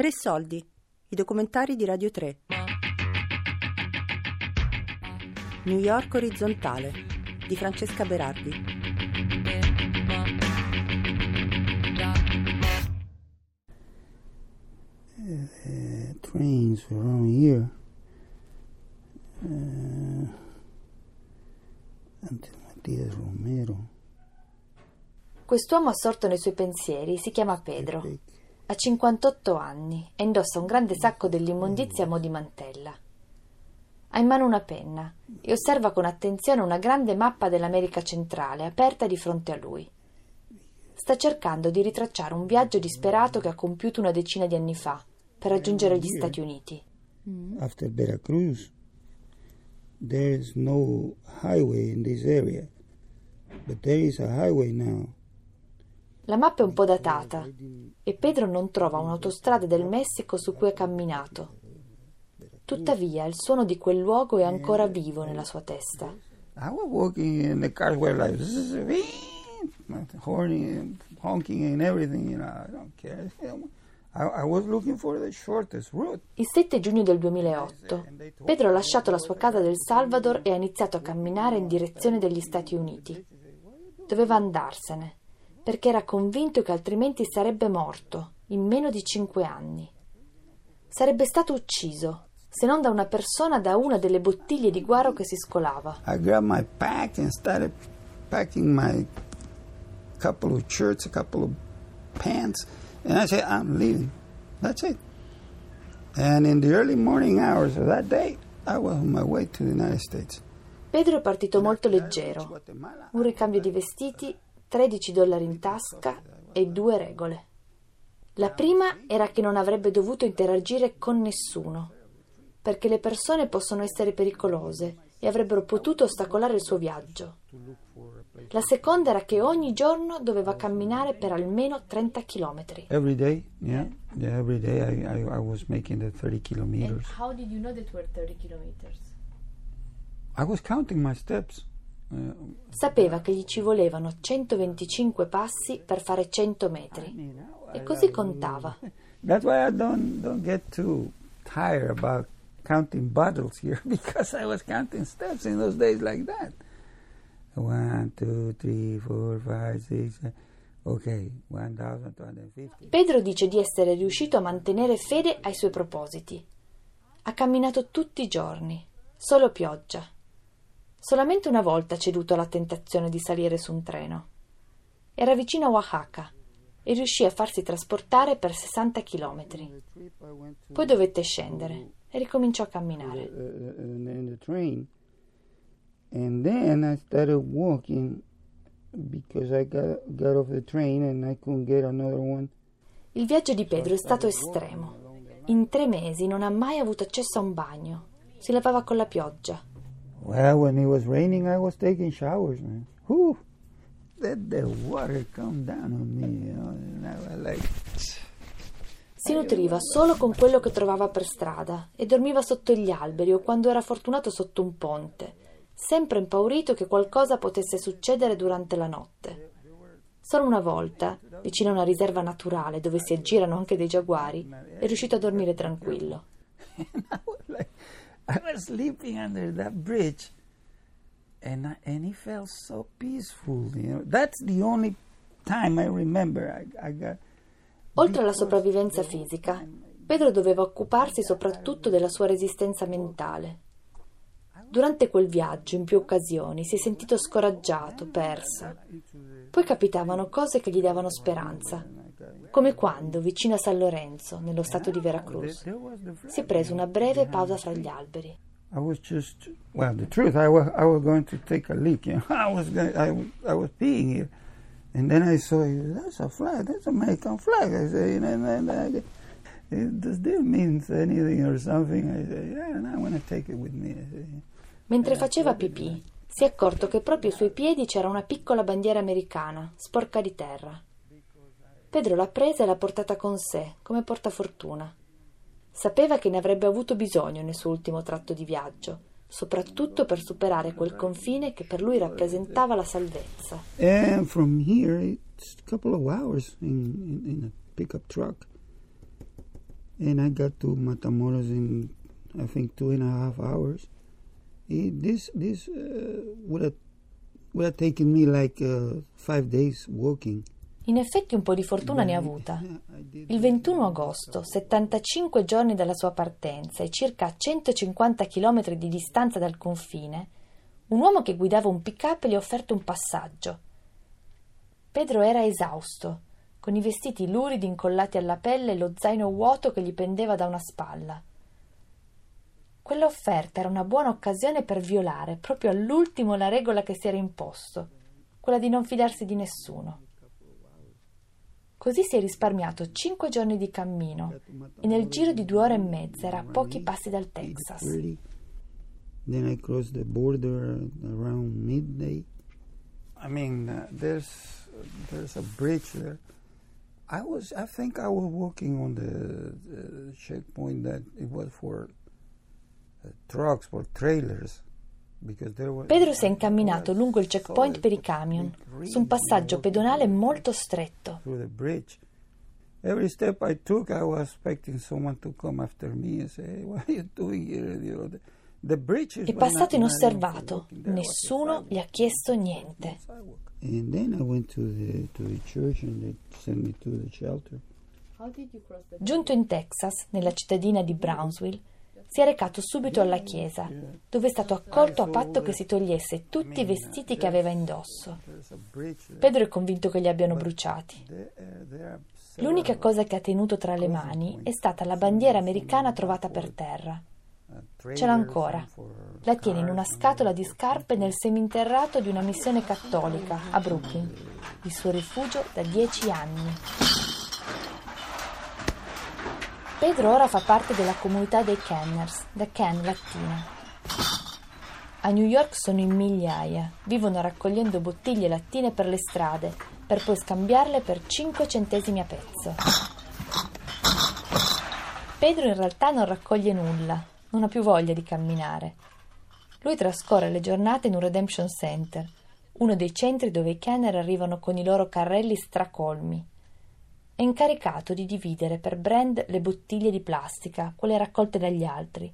Tre soldi, i documentari di Radio 3. New York orizzontale di Francesca Berardi. Uh, trains around here uh, until Matias Romero. Quest'uomo assorto nei suoi pensieri si chiama Pedro. Ha 58 anni e indossa un grande sacco dell'immondizia a mo' di mantella. Ha in mano una penna e osserva con attenzione una grande mappa dell'America centrale aperta di fronte a lui. Sta cercando di ritracciare un viaggio disperato che ha compiuto una decina di anni fa per raggiungere gli Stati Uniti. After Veracruz, there is no highway in this area, but there is a highway now. La mappa è un po' datata e Pedro non trova un'autostrada del Messico su cui ha camminato. Tuttavia il suono di quel luogo è ancora vivo nella sua testa. Il 7 giugno del 2008 Pedro ha lasciato la sua casa del Salvador e ha iniziato a camminare in direzione degli Stati Uniti. Doveva andarsene perché era convinto che altrimenti sarebbe morto in meno di cinque anni. Sarebbe stato ucciso, se non da una persona da una delle bottiglie di guaro che si scolava. I grabbed my pack and started packing my couple of shirts, a couple of pants, and I said, I'm leaving. That's it. And in the early morning hours of that day, I was on my way to the United States. Pedro è partito molto leggero, un ricambio di vestiti 13 dollari in tasca e due regole. La prima era che non avrebbe dovuto interagire con nessuno, perché le persone possono essere pericolose e avrebbero potuto ostacolare il suo viaggio. La seconda era che ogni giorno doveva camminare per almeno 30 chilometri. Every day, yeah, yeah every day I, I, I was making the 30 kilometers. And how did you know that were 30 kilometers? I was counting my steps. Sapeva che gli ci volevano 125 passi per fare 100 metri e così contava. That's why I don't, don't get too tired about counting bottles here because I was counting steps in those days like that. One, two, three, four, five, six. Ok, 1250. Pedro dice di essere riuscito a mantenere fede ai suoi propositi. Ha camminato tutti i giorni, solo pioggia. Solamente una volta ha ceduto alla tentazione di salire su un treno. Era vicino a Oaxaca e riuscì a farsi trasportare per 60 chilometri. Poi dovette scendere e ricominciò a camminare. And then I started walking because I got, got off the train and I couldn't get another one. Il viaggio di Pedro è stato estremo. In tre mesi non ha mai avuto accesso a un bagno. Si lavava con la pioggia. Well, when it was raining, I was taking showers, man. Whew. Let the water come down on me, you know. And I was like... Si nutriva solo con quello che trovava per strada e dormiva sotto gli alberi o quando era fortunato sotto un ponte, sempre impaurito che qualcosa potesse succedere durante la notte. Solo una volta, vicino a una riserva naturale dove si aggirano anche dei giaguari, è riuscito a dormire tranquillo. I was sleeping under that bridge, and I, and it felt so peaceful. You know, that's the only time I remember I, I got. Oltre alla sopravvivenza fisica, Pedro doveva occuparsi soprattutto della sua resistenza mentale. Durante quel viaggio, in più occasioni, si è sentito scoraggiato, perso. Poi capitavano cose che gli davano speranza, come quando, vicino a San Lorenzo, nello stato di Veracruz, si è preso una breve pausa fra gli alberi. I was just, well, the truth, I was, I was going to take a leak. You know? I was, going, I, I was peeing here, and then I saw, that's a flag, that's an American flag. I said, and then I, does this mean anything or something? I said, yeah, I want to take it with me. Said, Mentre faceva pipì, si è accorto che proprio ai suoi piedi c'era una piccola bandiera americana, sporca di terra. Pedro l'ha presa e l'ha portata con sé, come portafortuna. Sapeva che ne avrebbe avuto bisogno nel suo ultimo tratto di viaggio, soprattutto per superare quel confine che per lui rappresentava la salvezza. And from here, it's a couple of hours in, in, in a pickup truck. and I got to Matamoros in I think two and a half hours. It, this this uh, would have would have taken. In effetti un po' di fortuna ne ha avuta. Il 21 agosto, 75 giorni dalla sua partenza e circa a 150 km di distanza dal confine, un uomo che guidava un pick-up gli ha offerto un passaggio. Pedro era esausto, con i vestiti luridi incollati alla pelle e lo zaino vuoto che gli pendeva da una spalla. Quella offerta era una buona occasione per violare proprio all'ultimo la regola che si era imposto, quella di non fidarsi di nessuno. Così si è risparmiato cinque giorni di cammino e nel giro di due ore e mezza era a pochi passi dal Texas. Then I crossed the border around midday. I mean, uh, there's there's a bridge there. I was, I think, I was walking on the, the checkpoint that it was for uh, trucks, for trailers. Pedro si è incamminato lungo il checkpoint per i camion, su un passaggio pedonale molto stretto. Every step I took, I was expecting someone to come after me and say, hey, what are you doing here? You know, è passato inosservato, nessuno gli ha chiesto niente. Giunto in Texas, nella cittadina di Brownsville, si è recato subito alla chiesa, dove è stato accolto a patto che si togliesse tutti i vestiti che aveva indosso. Pedro è convinto che li abbiano bruciati. L'unica cosa che ha tenuto tra le mani è stata la bandiera americana trovata per terra. Ce l'ha ancora. La tiene in una scatola di scarpe nel seminterrato di una missione cattolica a Brooklyn, il suo rifugio da dieci anni. Pedro ora fa parte della comunità dei Kenners, da Ken Latina. A New York sono in migliaia, vivono raccogliendo bottiglie lattine per le strade, per poi scambiarle per 5 centesimi a pezzo. Pedro in realtà non raccoglie nulla, non ha più voglia di camminare. Lui trascorre le giornate in un Redemption Center, uno dei centri dove i Kenner arrivano con i loro carrelli stracolmi è incaricato di dividere per brand le bottiglie di plastica, quelle raccolte dagli altri,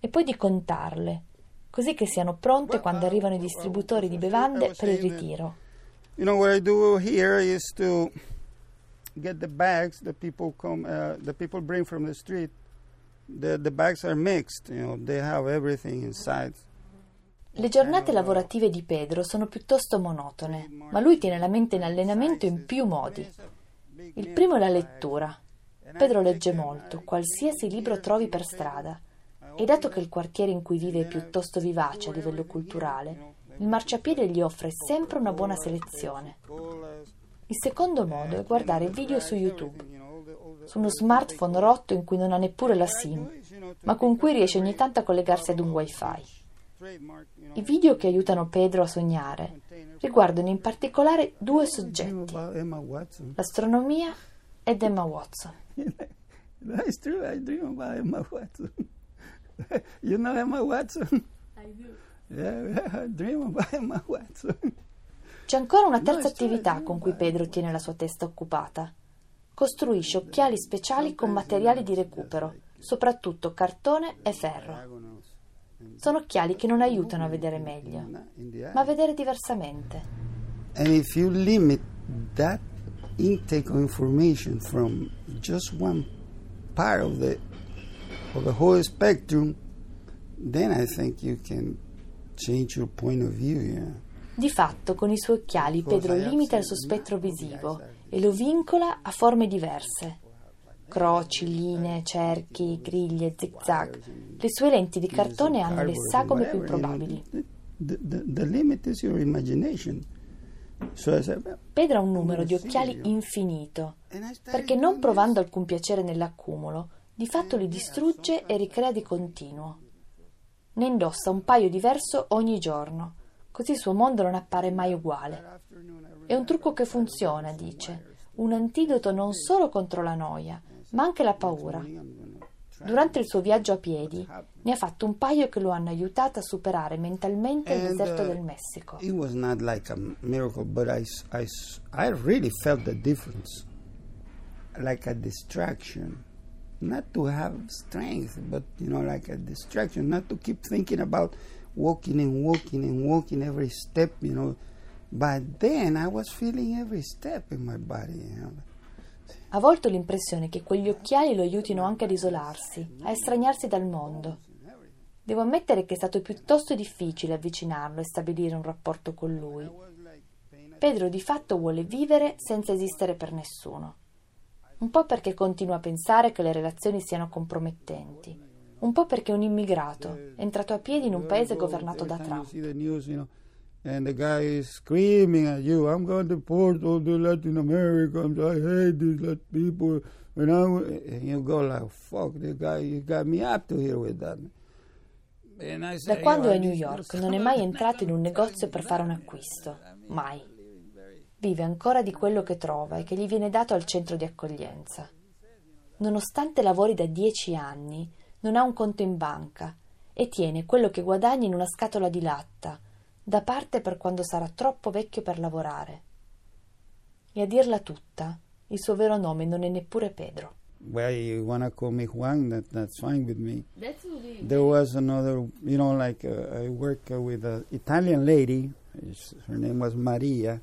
e poi di contarle, così che siano pronte quando arrivano i distributori di bevande per il ritiro. You know what I do here is to get the bags that people come uh, the people bring from the street. The, the bags are mixed, you know, they have everything inside. Le giornate lavorative di Pedro sono piuttosto monotone, ma lui tiene la mente in allenamento in più modi. Il primo è la lettura. Pedro legge molto, qualsiasi libro trovi per strada. E dato che il quartiere in cui vive è piuttosto vivace a livello culturale, il marciapiede gli offre sempre una buona selezione. Il secondo modo è guardare video su YouTube, su uno smartphone rotto in cui non ha neppure la SIM, ma con cui riesce ogni tanto a collegarsi ad un wifi. I video che aiutano Pedro a sognare riguardano in particolare due soggetti, l'astronomia ed Emma Watson. That's true, I dream about Emma Watson. You know Emma Watson? I do. Yeah, I dream about Emma Watson. C'è ancora una terza attività con cui Pedro tiene la sua testa occupata. Costruisce occhiali speciali con materiali di recupero, soprattutto cartone e ferro. Sono occhiali che non aiutano a vedere meglio, ma a vedere diversamente. If you limit that intake of information from just one part of the of the whole spectrum, then I think you can change your point of view. Yeah. Di fatto, con i suoi occhiali, Pedro limita il suo spettro visivo e lo vincola a forme diverse croci, linee, cerchi, griglie, zigzag. Le sue lenti di cartone hanno le sagome più probabili. Pedro ha un numero di occhiali infinito, perché non provando alcun piacere nell'accumulo, di fatto li distrugge e ricrea di continuo. Ne indossa un paio diverso ogni giorno, così il suo mondo non appare mai uguale. È un trucco che funziona, dice, un antidoto non solo contro la noia, ma anche la paura. Durante il suo viaggio a piedi ne ha fatto un paio che lo hanno aiutato a superare mentalmente il deserto uh, del Messico. It was not like a miracle, but I, I, I really felt the difference, like a distraction. not to have strength, but you know, like a distraction, not to keep thinking about walking and walking and walking every step, you know. But then I was feeling every step in my body, you know. A volte ho l'impressione che quegli occhiali lo aiutino anche ad isolarsi, a estraniarsi dal mondo. Devo ammettere che è stato piuttosto difficile avvicinarlo e stabilire un rapporto con lui. Pedro di fatto vuole vivere senza esistere per nessuno. Un po' perché continua a pensare che le relazioni siano compromettenti, un po' perché è un immigrato, entrato a piedi in un paese governato da Trump. And the guy is screaming at you, I'm going to deport all the Latin Americans, I hate these Latin people, and, I, and you go like, fuck, the guy, you got me up to here with that. Da quando è a New York non è mai entrato in un negozio per fare un acquisto, mai. Vive ancora di quello che trova e che gli viene dato al centro di accoglienza. Nonostante lavori da dieci anni, non ha un conto in banca e tiene quello che guadagna in una scatola di latta, da parte per quando sarà troppo vecchio per lavorare. E a dirla tutta, il suo vero nome non è neppure Pedro. well, you want to call me Juan, that, that's fine with me. That's really there was another, you know, like uh, I work uh, with an Italian lady, her name was Maria,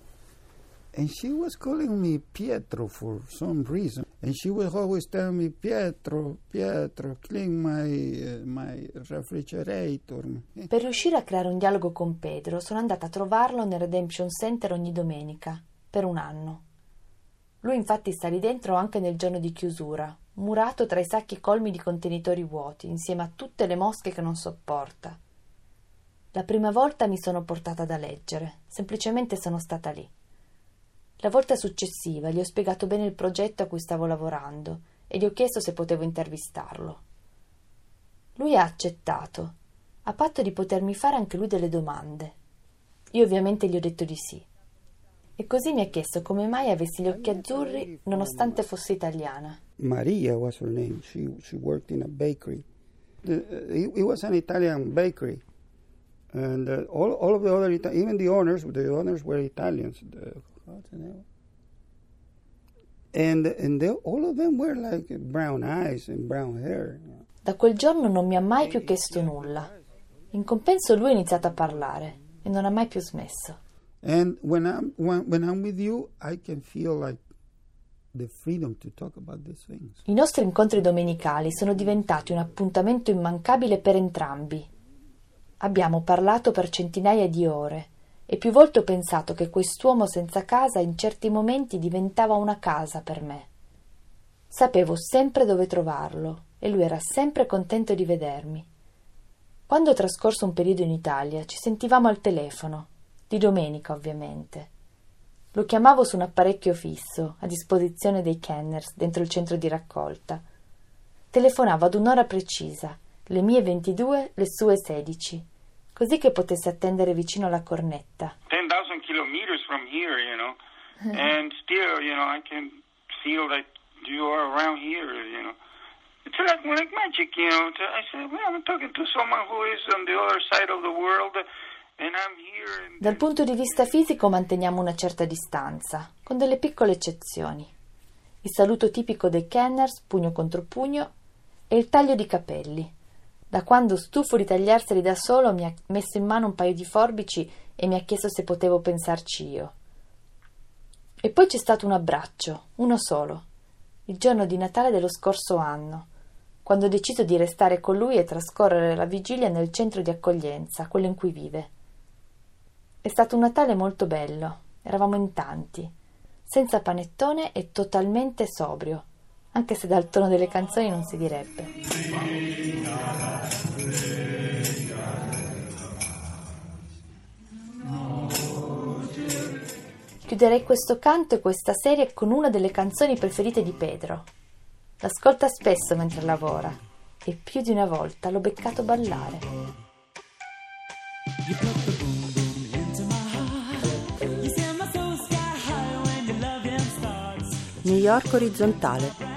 and she was calling me Pietro for some reason. And she was always telling me, Pietro, Pietro, clean my, uh, my refrigerator. Per riuscire a creare un dialogo con Pedro, sono andata a trovarlo nel Redemption Center ogni domenica, per un anno. Lui infatti sta lì dentro anche nel giorno di chiusura, murato tra i sacchi colmi di contenitori vuoti, insieme a tutte le mosche che non sopporta. La prima volta mi sono portata da leggere, semplicemente sono stata lì. La volta successiva gli ho spiegato bene il progetto a cui stavo lavorando e gli ho chiesto se potevo intervistarlo. Lui ha accettato, a patto di potermi fare anche lui delle domande. Io ovviamente gli ho detto di sì. E così mi ha chiesto come mai avessi gli occhi azzurri nonostante fossi italiana. Maria was her name. She, she worked in a bakery. The, uh, it, it, was an Italian bakery. And uh, all, all of the other, even the owners, the owners were Italians. The, name? And, and they, all of them were like brown eyes and brown hair. Da quel giorno non mi ha mai più chiesto nulla. In compenso lui ha iniziato a parlare e non ha mai più smesso. And when I'm when, when I'm with you, I can feel like. I nostri incontri domenicali sono diventati un appuntamento immancabile per entrambi. Abbiamo parlato per centinaia di ore e più volte ho pensato che quest'uomo senza casa in certi momenti diventava una casa per me. Sapevo sempre dove trovarlo e lui era sempre contento di vedermi. Quando ho trascorso un periodo in Italia ci sentivamo al telefono di domenica ovviamente. Lo chiamavo su un apparecchio fisso, a disposizione dei kenners, dentro il centro di raccolta. Telefonavo ad un'ora precisa, le mie 22, le sue 16, così che potesse attendere vicino alla cornetta. 10,000 km from here, you know, and still, you know, I can feel that you are around here, you know. It's like, like magic, you know. I said, well, I'm talking to someone who is on the other side of the world. Dal punto di vista fisico manteniamo una certa distanza, con delle piccole eccezioni. Il saluto tipico dei Kenners, pugno contro pugno, e il taglio di capelli. Da quando, stufo di tagliarseli da solo, mi ha messo in mano un paio di forbici e mi ha chiesto se potevo pensarci io. E poi c'è stato un abbraccio, uno solo, il giorno di Natale dello scorso anno, quando ho deciso di restare con lui e trascorrere la vigilia nel centro di accoglienza, quello in cui vive. È stato un Natale molto bello, eravamo in tanti, senza panettone e totalmente sobrio, anche se dal tono delle canzoni non si direbbe. Chiuderei questo canto e questa serie con una delle canzoni preferite di Pedro. L'ascolta spesso mentre lavora e più di una volta l'ho beccato ballare. New York orizzontale